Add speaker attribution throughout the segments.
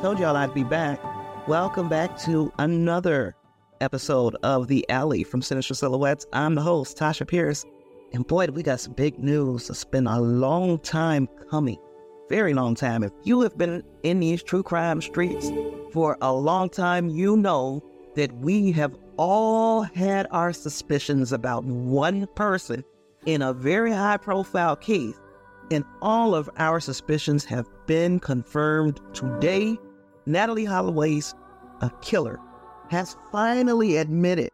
Speaker 1: Told y'all I'd be back. Welcome back to another episode of The Alley from Sinister Silhouettes. I'm the host, Tasha Pierce. And boy, we got some big news. It's been a long time coming. Very long time. If you have been in these true crime streets for a long time, you know that we have all had our suspicions about one person in a very high profile case. And all of our suspicions have been confirmed today Natalee Holloway's a killer has finally admitted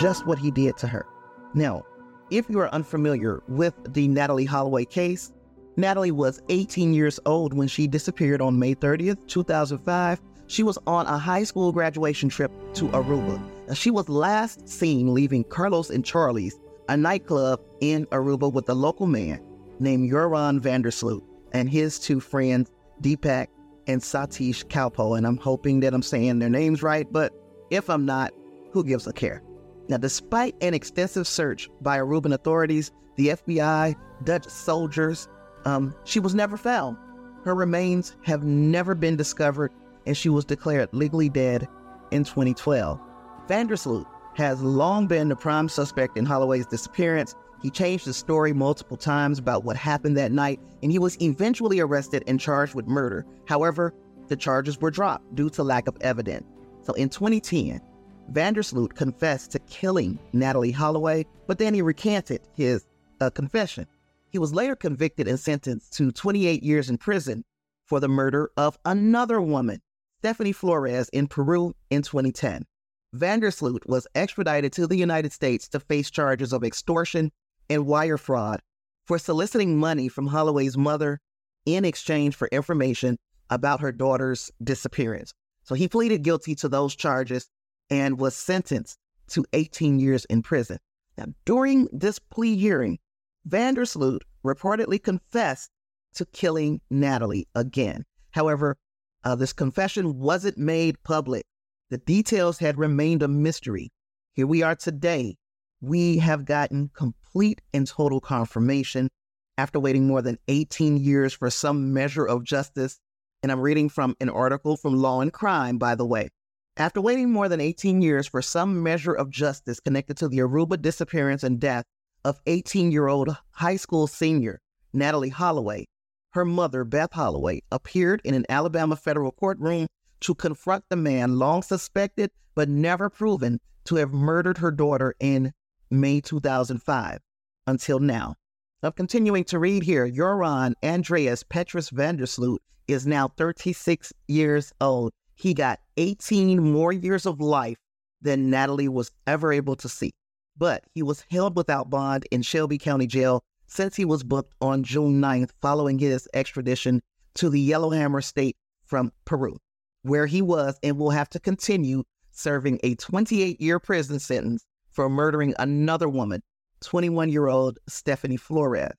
Speaker 1: just what he did to her. Now, if you are unfamiliar with the Natalee Holloway case, Natalee was 18 years old when she disappeared on May 30th, 2005. She was on a high school graduation trip to Aruba. She was last seen leaving Carlos and Charlie's, a nightclub in Aruba with a local man named Joran Vandersloot and his two friends, Deepak and Satish Kalpoe, and I'm hoping that I'm saying their names right, but if I'm not, who gives a care? Now, despite an extensive search by Aruban authorities, the FBI, Dutch soldiers, um, she was never found. Her remains have never been discovered, and she was declared legally dead in 2012. Vandersloot has long been the prime suspect in Holloway's disappearance. He changed the story multiple times about what happened that night, and he was eventually arrested and charged with murder. However, the charges were dropped due to lack of evidence. So in 2010, Vandersloot confessed to killing Natalee Holloway, but then he recanted his uh, confession. He was later convicted and sentenced to 28 years in prison for the murder of another woman, Stephanie Flores, in Peru in 2010. Vandersloot was extradited to the United States to face charges of extortion and wire fraud for soliciting money from Holloway's mother in exchange for information about her daughter's disappearance. So he pleaded guilty to those charges and was sentenced to 18 years in prison. Now, during this plea hearing, Vandersloot reportedly confessed to killing Natalee again. However, uh, this confession wasn't made public. The details had remained a mystery. Here we are today. We have gotten complete and total confirmation after waiting more than 18 years for some measure of justice. And I'm reading from an article from Law and Crime, by the way. After waiting more than 18 years for some measure of justice connected to the Aruba disappearance and death of 18 year old high school senior Natalee Holloway, her mother, Beth Holloway, appeared in an Alabama federal courtroom to confront the man long suspected but never proven to have murdered her daughter in May 2005 until now. I'm continuing to read here. Joran Andreas Petrus Vandersloot is now 36 years old. He got 18 more years of life than Natalee was ever able to see. But he was held without bond in Shelby County Jail since he was booked on June 9th following his extradition to the Yellowhammer State from Peru, where he was and will have to continue serving a 28 year prison sentence for murdering another woman, 21 year old Stephanie Flores.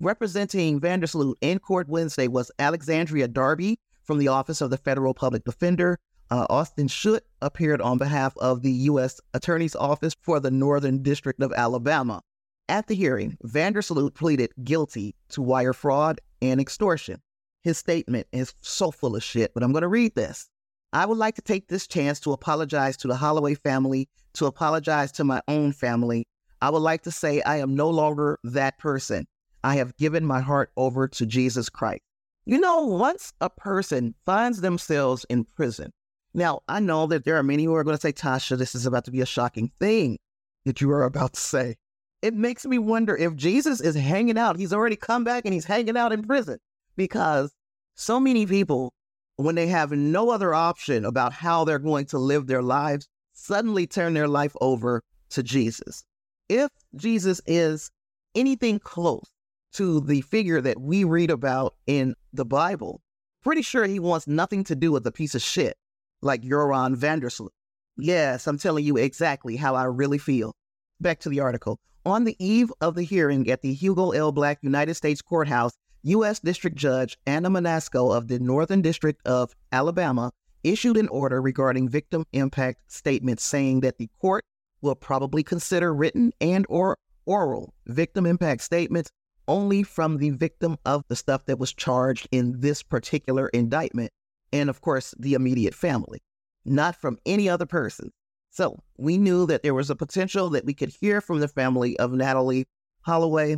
Speaker 1: Representing Vandersloot in court Wednesday was Alexandria Darby from the Office of the Federal Public Defender. Uh, Austin Schutt appeared on behalf of the U.S. Attorney's Office for the Northern District of Alabama. At the hearing, Vandersloot pleaded guilty to wire fraud and extortion. His statement is so full of shit, but I'm going to read this. I would like to take this chance to apologize to the Holloway family, to apologize to my own family. I would like to say I am no longer that person. I have given my heart over to Jesus Christ. You know, once a person finds themselves in prison, now I know that there are many who are going to say, Tasha, this is about to be a shocking thing that you are about to say. It makes me wonder if Jesus is hanging out, he's already come back and he's hanging out in prison because so many people, when they have no other option about how they're going to live their lives, suddenly turn their life over to Jesus. If Jesus is anything close to the figure that we read about in the Bible, pretty sure he wants nothing to do with a piece of shit like Joran Vandersloot. Yes, I'm telling you exactly how I really feel. Back to the article. On the eve of the hearing at the Hugo L. Black United States Courthouse, U.S. District Judge Anna Manasco of the Northern District of Alabama issued an order regarding victim impact statements saying that the court will probably consider written and or oral victim impact statements only from the victim of the stuff that was charged in this particular indictment and of course, the immediate family, not from any other person. So we knew that there was a potential that we could hear from the family of natalee Holloway.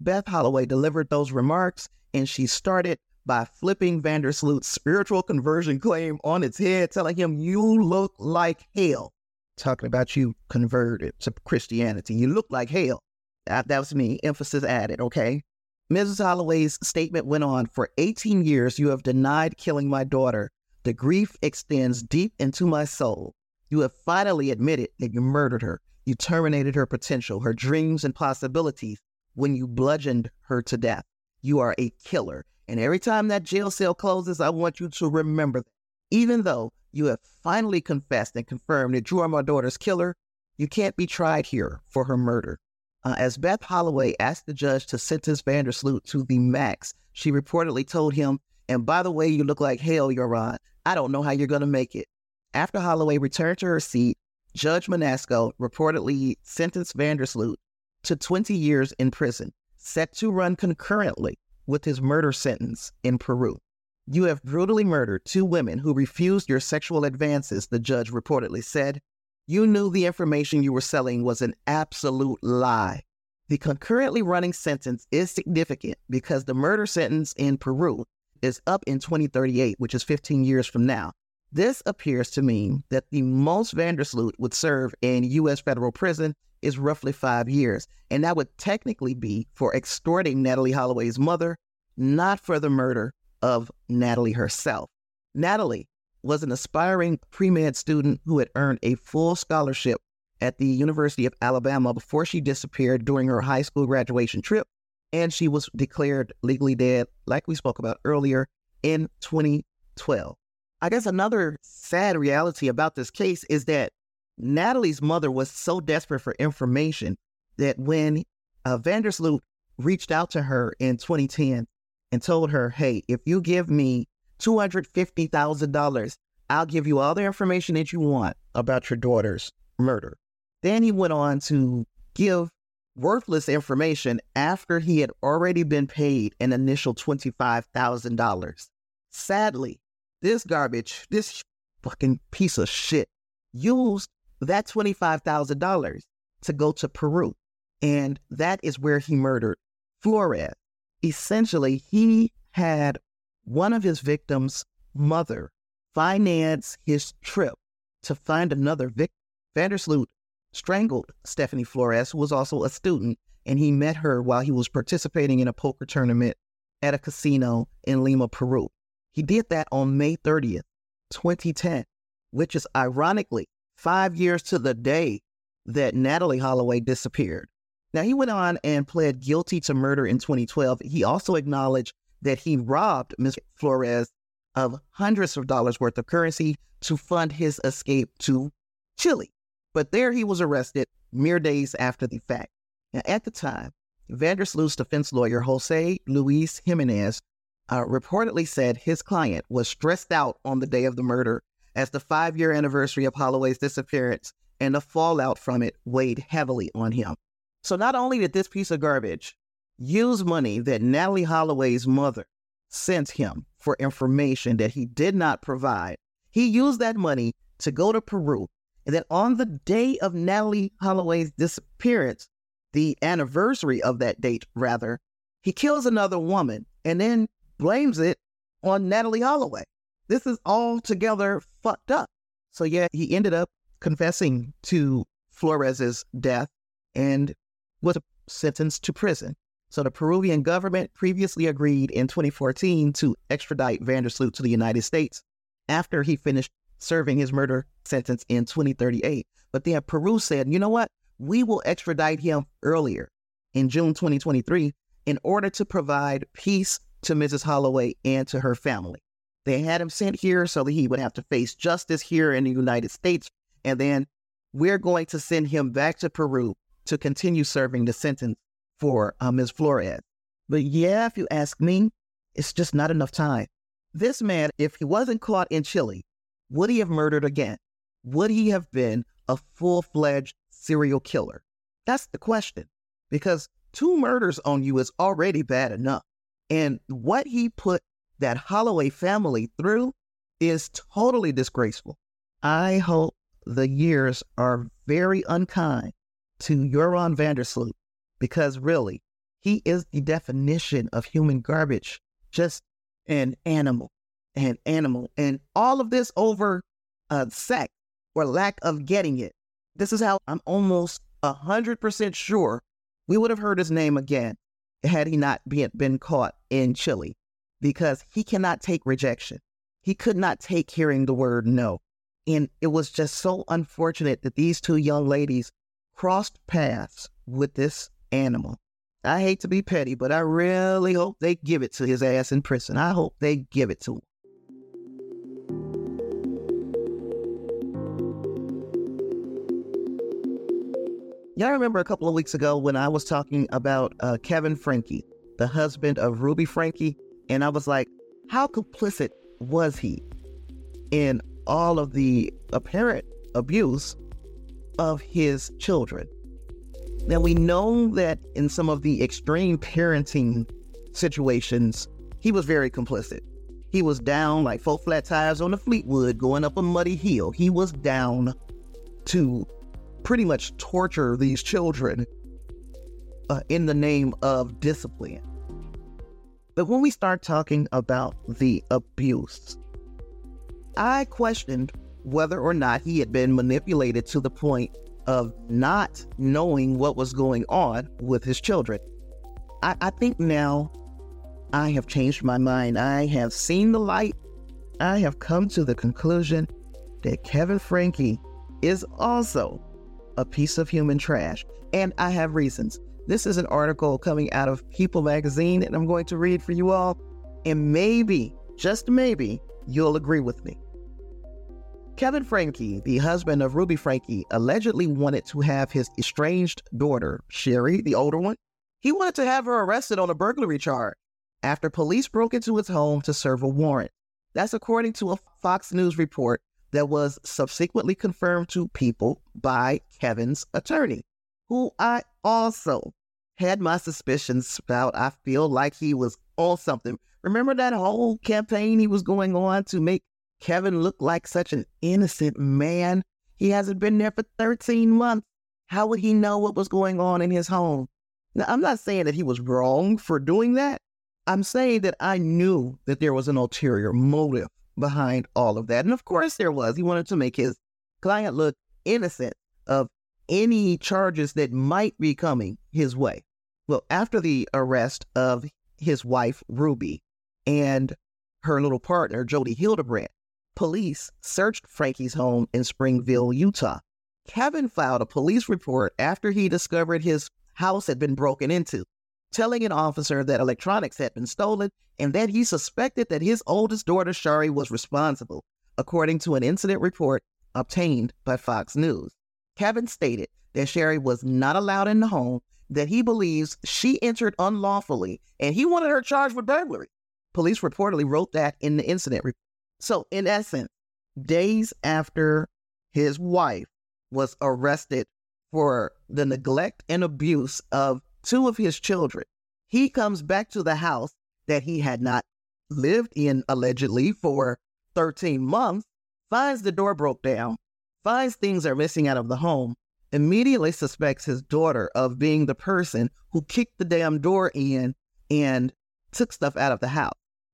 Speaker 1: Beth Holloway delivered those remarks, and she started by flipping Vandersloot's spiritual conversion claim on its head, telling him, You look like hell. Talking about you converted to Christianity. You look like hell. That, that was me, emphasis added, okay? Mrs. Holloway's statement went on For 18 years, you have denied killing my daughter. The grief extends deep into my soul. You have finally admitted that you murdered her. You terminated her potential, her dreams and possibilities when you bludgeoned her to death. You are a killer. And every time that jail cell closes, I want you to remember that. Even though you have finally confessed and confirmed that you are my daughter's killer, you can't be tried here for her murder. Uh, as Beth Holloway asked the judge to sentence Vandersloot to the max, she reportedly told him, And by the way, you look like hell, Your Honor. I don't know how you're going to make it. After Holloway returned to her seat, Judge Manasco reportedly sentenced Vandersloot to 20 years in prison, set to run concurrently with his murder sentence in Peru. You have brutally murdered two women who refused your sexual advances, the judge reportedly said. You knew the information you were selling was an absolute lie. The concurrently running sentence is significant because the murder sentence in Peru is up in 2038, which is 15 years from now. This appears to mean that the most Vandersloot would serve in U.S. federal prison is roughly five years, and that would technically be for extorting Natalee Holloway's mother, not for the murder of Natalee herself. Natalee was an aspiring pre med student who had earned a full scholarship at the University of Alabama before she disappeared during her high school graduation trip, and she was declared legally dead, like we spoke about earlier, in 2012. I guess another sad reality about this case is that Natalee's mother was so desperate for information that when uh, Vandersloot reached out to her in 2010 and told her, hey, if you give me $250,000, I'll give you all the information that you want about your daughter's murder. Then he went on to give worthless information after he had already been paid an initial $25,000. Sadly, this garbage, this fucking piece of shit, used that $25,000 to go to Peru. And that is where he murdered Flores. Essentially, he had one of his victims' mother finance his trip to find another victim. Vandersloot strangled Stephanie Flores, who was also a student, and he met her while he was participating in a poker tournament at a casino in Lima, Peru. He did that on May 30th, 2010, which is ironically five years to the day that Natalee Holloway disappeared. Now, he went on and pled guilty to murder in 2012. He also acknowledged that he robbed Ms. Flores of hundreds of dollars worth of currency to fund his escape to Chile. But there he was arrested mere days after the fact. Now, at the time, Vandersloot's defense lawyer, Jose Luis Jimenez, uh, reportedly said his client was stressed out on the day of the murder as the five year anniversary of Holloway's disappearance and the fallout from it weighed heavily on him. So not only did this piece of garbage use money that Natalee Holloway's mother sent him for information that he did not provide, he used that money to go to Peru. And then on the day of Natalee Holloway's disappearance, the anniversary of that date, rather, he kills another woman and then blames it on Natalee Holloway. This is all together fucked up. So, yeah, he ended up confessing to Flores's death and was sentenced to prison. So the Peruvian government previously agreed in 2014 to extradite Vandersloot to the United States after he finished serving his murder sentence in 2038. But then Peru said, you know what? We will extradite him earlier in June 2023 in order to provide peace to Mrs. Holloway and to her family. They had him sent here so that he would have to face justice here in the United States. And then we're going to send him back to Peru to continue serving the sentence for uh, Ms. Flores. But yeah, if you ask me, it's just not enough time. This man, if he wasn't caught in Chile, would he have murdered again? Would he have been a full fledged serial killer? That's the question. Because two murders on you is already bad enough. And what he put that Holloway family through is totally disgraceful. I hope the years are very unkind to Joran van der Sloot because really, he is the definition of human garbage, just an animal, an animal. And all of this over a sex or lack of getting it. This is how I'm almost 100% sure we would have heard his name again had he not been, been caught in Chile because he cannot take rejection. He could not take hearing the word no. And it was just so unfortunate that these two young ladies crossed paths with this animal. I hate to be petty, but I really hope they give it to his ass in prison. I hope they give it to him. Y'all remember a couple of weeks ago when I was talking about uh, Kevin Franke, the husband of Ruby Franke, and I was like, how complicit was he in all of the apparent abuse of his children? Now, we know that in some of the extreme parenting situations, he was very complicit. He was down like four flat tires on the Fleetwood going up a muddy hill. He was down to pretty much torture these children uh, in the name of discipline. But when we start talking about the abuse, I questioned whether or not he had been manipulated to the point of not knowing what was going on with his children. I, I think now I have changed my mind. I have seen the light. I have come to the conclusion that Kevin Franke is also a piece of human trash. And I have reasons. This is an article coming out of People magazine, and I'm going to read for you all. And maybe, just maybe, you'll agree with me. Kevin Franke, the husband of Ruby Franke, allegedly wanted to have his estranged daughter, Shari, the older one, he wanted to have her arrested on a burglary charge after police broke into his home to serve a warrant. That's according to a Fox News report that was subsequently confirmed to people by Kevin's attorney, who I also had my suspicions about. I feel like he was on something. Remember that whole campaign he was going on to make Kevin look like such an innocent man? He hasn't been there for 13 months. How would he know what was going on in his home? Now, I'm not saying that he was wrong for doing that. I'm saying that I knew that there was an ulterior motive behind all of that. And of course, there was. He wanted to make his client look innocent of any charges that might be coming his way. Well, after the arrest of his wife, Ruby, and her little partner, Jodi Hildebrandt, police searched Franke's home in Springville, Utah. Kevin filed a police report after he discovered his house had been broken into telling an officer that electronics had been stolen and that he suspected that his oldest daughter, Shari, was responsible, according to an incident report obtained by Fox News. Kevin stated that Shari was not allowed in the home, that he believes she entered unlawfully, and he wanted her charged with burglary. Police reportedly wrote that in the incident report. So, in essence, days after his wife was arrested for the neglect and abuse of two of his children. He comes back to the house that he had not lived in allegedly for 13 months, finds the door broke down, finds things are missing out of the home, immediately suspects his daughter of being the person who kicked the damn door in and took stuff out of the house.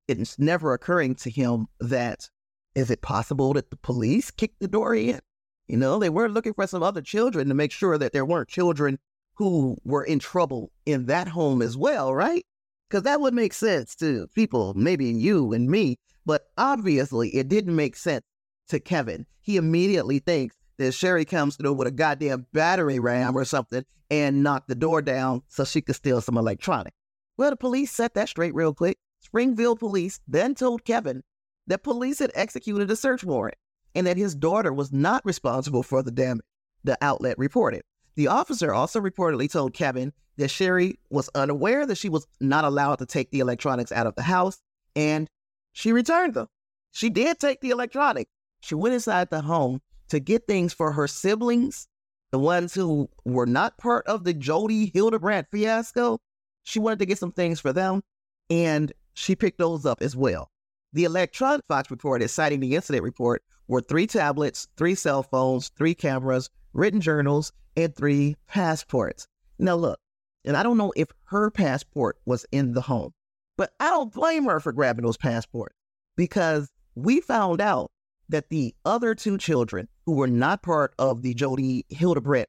Speaker 1: It's never occurring to him that is it possible that the police kicked the door in? You know, they were looking for some other children to make sure that there weren't children who were in trouble in that home as well, right? Because that would make sense to people, maybe you and me, but obviously it didn't make sense to Kevin. He immediately thinks that Shari comes through with a goddamn battery ram or something and knocked the door down so she could steal some electronics. Well, the police set that straight real quick. Springville police then told Kevin that police had executed a search warrant and that his daughter was not responsible for the damage, the outlet reported. The officer also reportedly told Kevin that Shari was unaware that she was not allowed to take the electronics out of the house, and she returned them. She did take the electronics. She went inside the home to get things for her siblings, the ones who were not part of the Jodi Hildebrandt fiasco. She wanted to get some things for them, and she picked those up as well. The electronic Fox reported, citing the incident report were three tablets, three cell phones, three cameras, written journals, and three passports. Now, look, and I don't know if her passport was in the home, but I don't blame her for grabbing those passports because we found out that the other two children who were not part of the Jodi Hildebrandt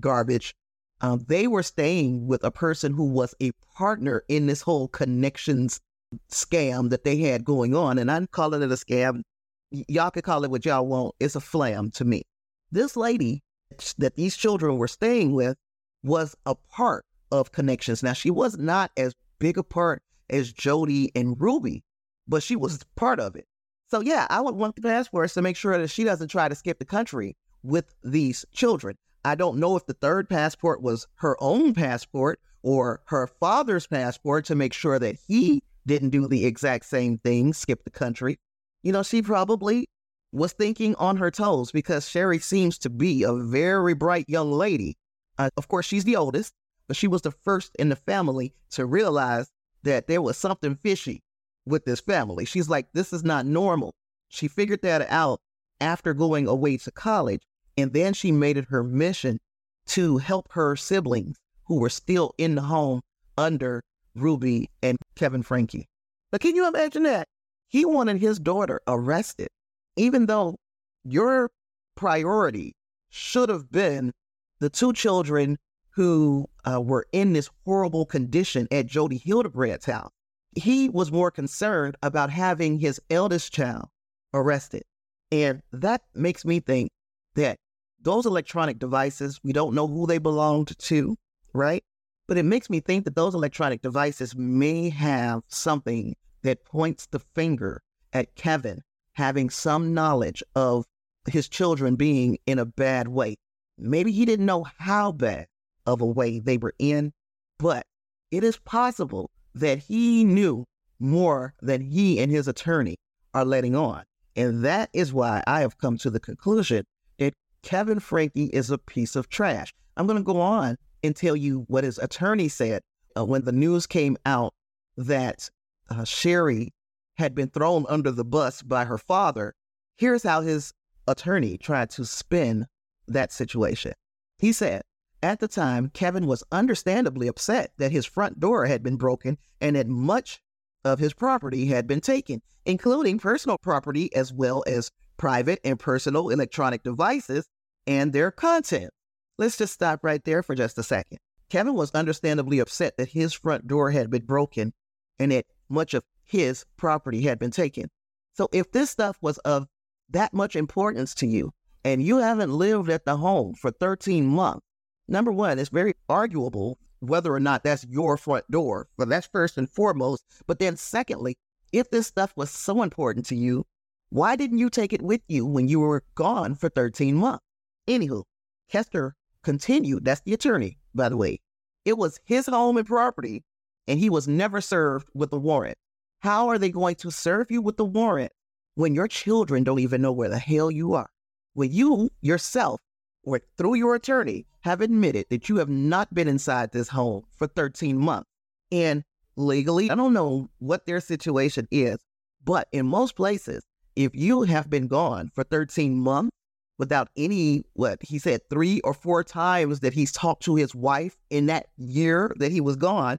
Speaker 1: garbage, um, they were staying with a person who was a partner in this whole connections scam that they had going on. And I'm calling it a scam. Y- y'all can call it what y'all want. It's a flam to me. This lady that these children were staying with was a part of connections. Now, she was not as big a part as Jodi and Ruby, but she was part of it. So, yeah, I would want the passports to make sure that she doesn't try to skip the country with these children. I don't know if the third passport was her own passport or her father's passport to make sure that he didn't do the exact same thing, skip the country. You know, she probably was thinking on her toes because Shari seems to be a very bright young lady. Uh, of course, she's the oldest, but she was the first in the family to realize that there was something fishy with this family. She's like, this is not normal. She figured that out after going away to college, and then she made it her mission to help her siblings who were still in the home under Ruby and Kevin Franke. But can you imagine that? He wanted his daughter arrested, even though your priority should have been the two children who uh, were in this horrible condition at Jodi Hildebrandt's house. He was more concerned about having his eldest child arrested. And that makes me think that those electronic devices, we don't know who they belonged to, right? But it makes me think that those electronic devices may have something that points the finger at Kevin having some knowledge of his children being in a bad way. Maybe he didn't know how bad of a way they were in, but it is possible that he knew more than he and his attorney are letting on. And that is why I have come to the conclusion that Kevin Franke is a piece of trash. I'm going to go on and tell you what his attorney said uh, when the news came out that uh, Shari had been thrown under the bus by her father. Here's how his attorney tried to spin that situation. He said, at the time, Kevin was understandably upset that his front door had been broken and that much of his property had been taken, including personal property as well as private and personal electronic devices and their content. Let's just stop right there for just a second. Kevin was understandably upset that his front door had been broken and that much of his property had been taken. So if this stuff was of that much importance to you and you haven't lived at the home for 13 months, number one, it's very arguable whether or not that's your front door. But that's first and foremost. But then secondly, if this stuff was so important to you, why didn't you take it with you when you were gone for 13 months? Anywho, Kester continued, that's the attorney, by the way. It was his home and property, and he was never served with a warrant. How are they going to serve you with the warrant when your children don't even know where the hell you are? When you yourself, or through your attorney, have admitted that you have not been inside this home for 13 months. And legally, I don't know what their situation is, but in most places, if you have been gone for 13 months, without any, what he said, three or four times that he's talked to his wife in that year that he was gone,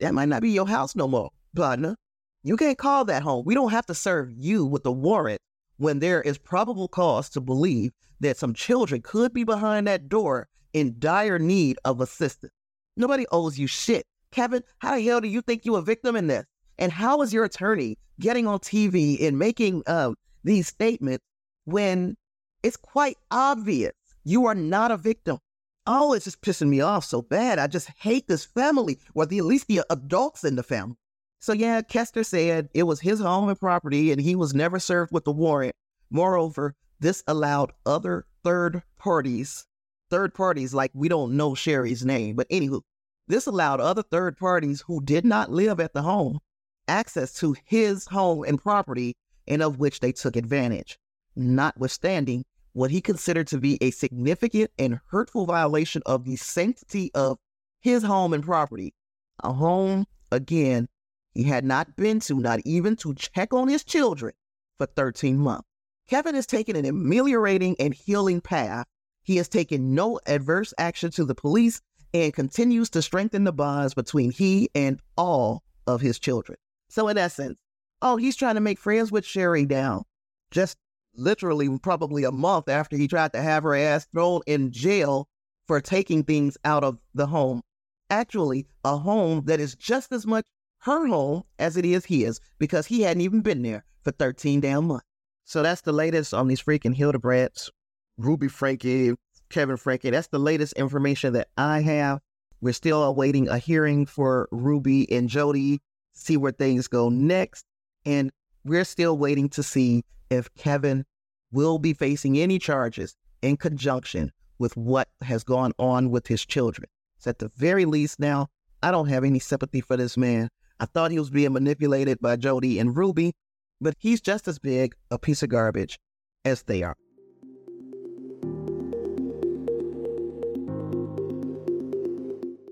Speaker 1: that might not be your house no more, partner. You can't call that home. We don't have to serve you with a warrant when there is probable cause to believe that some children could be behind that door in dire need of assistance. Nobody owes you shit. Kevin, how the hell do you think you a victim in this? And how is your attorney getting on TV and making uh, these statements when it's quite obvious you are not a victim. Oh, it's just pissing me off so bad. I just hate this family, or the, at least the adults in the family. So, yeah, Kester said it was his home and property, and he was never served with the warrant. Moreover, this allowed other third parties, third parties like we don't know Shari's name, but anywho, this allowed other third parties who did not live at the home access to his home and property, and of which they took advantage. Notwithstanding, what he considered to be a significant and hurtful violation of the sanctity of his home and property. A home, again, he had not been to, not even to check on his children for 13 months. Kevin has taken an ameliorating and healing path. He has taken no adverse action to the police and continues to strengthen the bonds between he and all of his children. So, in essence, oh, he's trying to make friends with Shari now. Just literally, probably a month after he tried to have her ass thrown in jail for taking things out of the home. Actually, a home that is just as much her home as it is his because he hadn't even been there for 13 damn months. So that's the latest on these freaking Hildebrandts, Ruby Franke, Kevin Franke. That's the latest information that I have. We're still awaiting a hearing for Ruby and Jodi, see where things go next. And we're still waiting to see if Kevin will be facing any charges in conjunction with what has gone on with his children. So at the very least now, I don't have any sympathy for this man. I thought he was being manipulated by Jodi and Ruby, but he's just as big a piece of garbage as they are.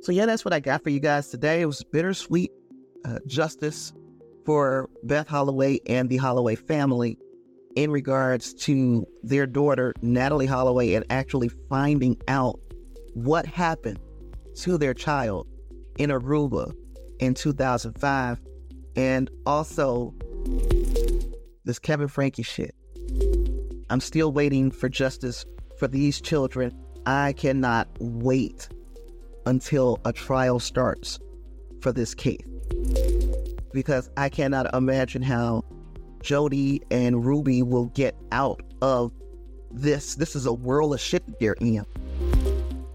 Speaker 1: So, yeah, that's what I got for you guys today. It was bittersweet uh, justice for Beth Holloway and the Holloway family in regards to their daughter, Natalee Holloway, and actually finding out what happened to their child in Aruba in 2005. And also this Kevin Franke shit. I'm still waiting for justice for these children. I cannot wait until a trial starts for this case because I cannot imagine how Jodi and Ruby will get out of this. This is a world of shit that they're in.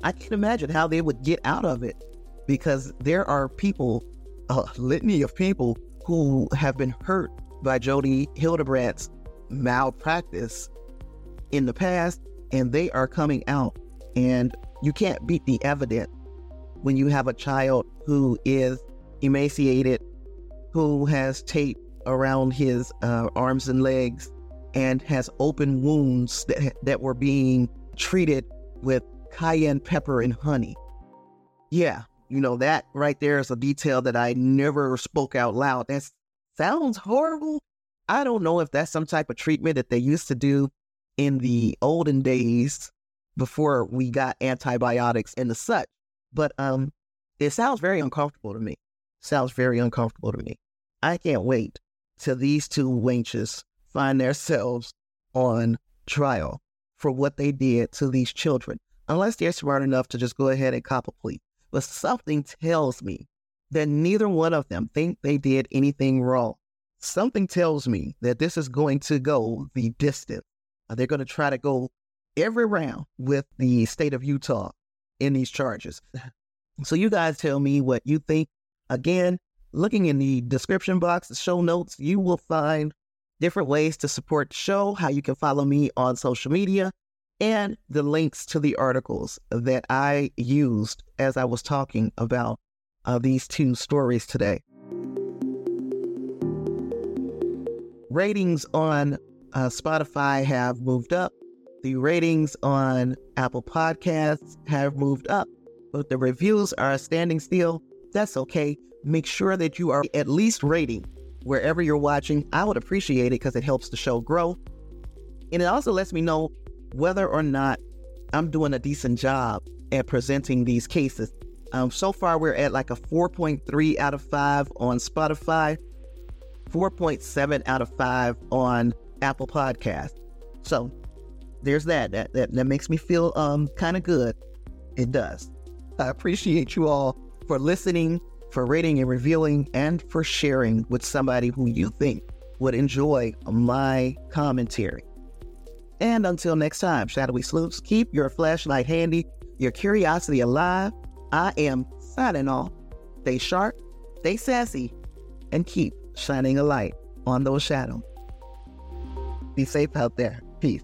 Speaker 1: I can't imagine how they would get out of it because there are people, a litany of people who have been hurt by Jodi Hildebrandt's malpractice in the past, and they are coming out. And you can't beat the evidence when you have a child who is emaciated, who has tape around his uh, arms and legs, and has open wounds that, that were being treated with cayenne pepper and honey. Yeah, you know, that right there is a detail that I never spoke out loud. That sounds horrible. I don't know if that's some type of treatment that they used to do in the olden days before we got antibiotics and the such. But um, it sounds very uncomfortable to me. Sounds very uncomfortable to me. I can't wait till these two wenches find themselves on trial for what they did to these children, unless they're smart enough to just go ahead and cop a plea. But something tells me that neither one of them think they did anything wrong. Something tells me that this is going to go the distance. Uh, they're going to try to go every round with the state of Utah in these charges. So you guys tell me what you think. Again, looking in the description box, the show notes, you will find different ways to support the show, how you can follow me on social media, and the links to the articles that I used as I was talking about uh, these two stories today. Ratings on uh, Spotify have moved up. The ratings on Apple Podcasts have moved up. But the reviews are standing still. That's okay. Make sure that you are at least rating wherever you're watching. I would appreciate it because it helps the show grow. And it also lets me know whether or not I'm doing a decent job at presenting these cases. Um, so far, we're at like a 4.3 out of 5 on Spotify, 4.7 out of 5 on Apple Podcast. So there's that. That that, that makes me feel um kind of good. It does. I appreciate you all for listening, for rating and reviewing, and for sharing with somebody who you think would enjoy my commentary. And until next time, Shadowy Sleuths, keep your flashlight handy, your curiosity alive. I am signing off. Stay sharp, stay sassy, and keep shining a light on those shadows. Be safe out there. Peace.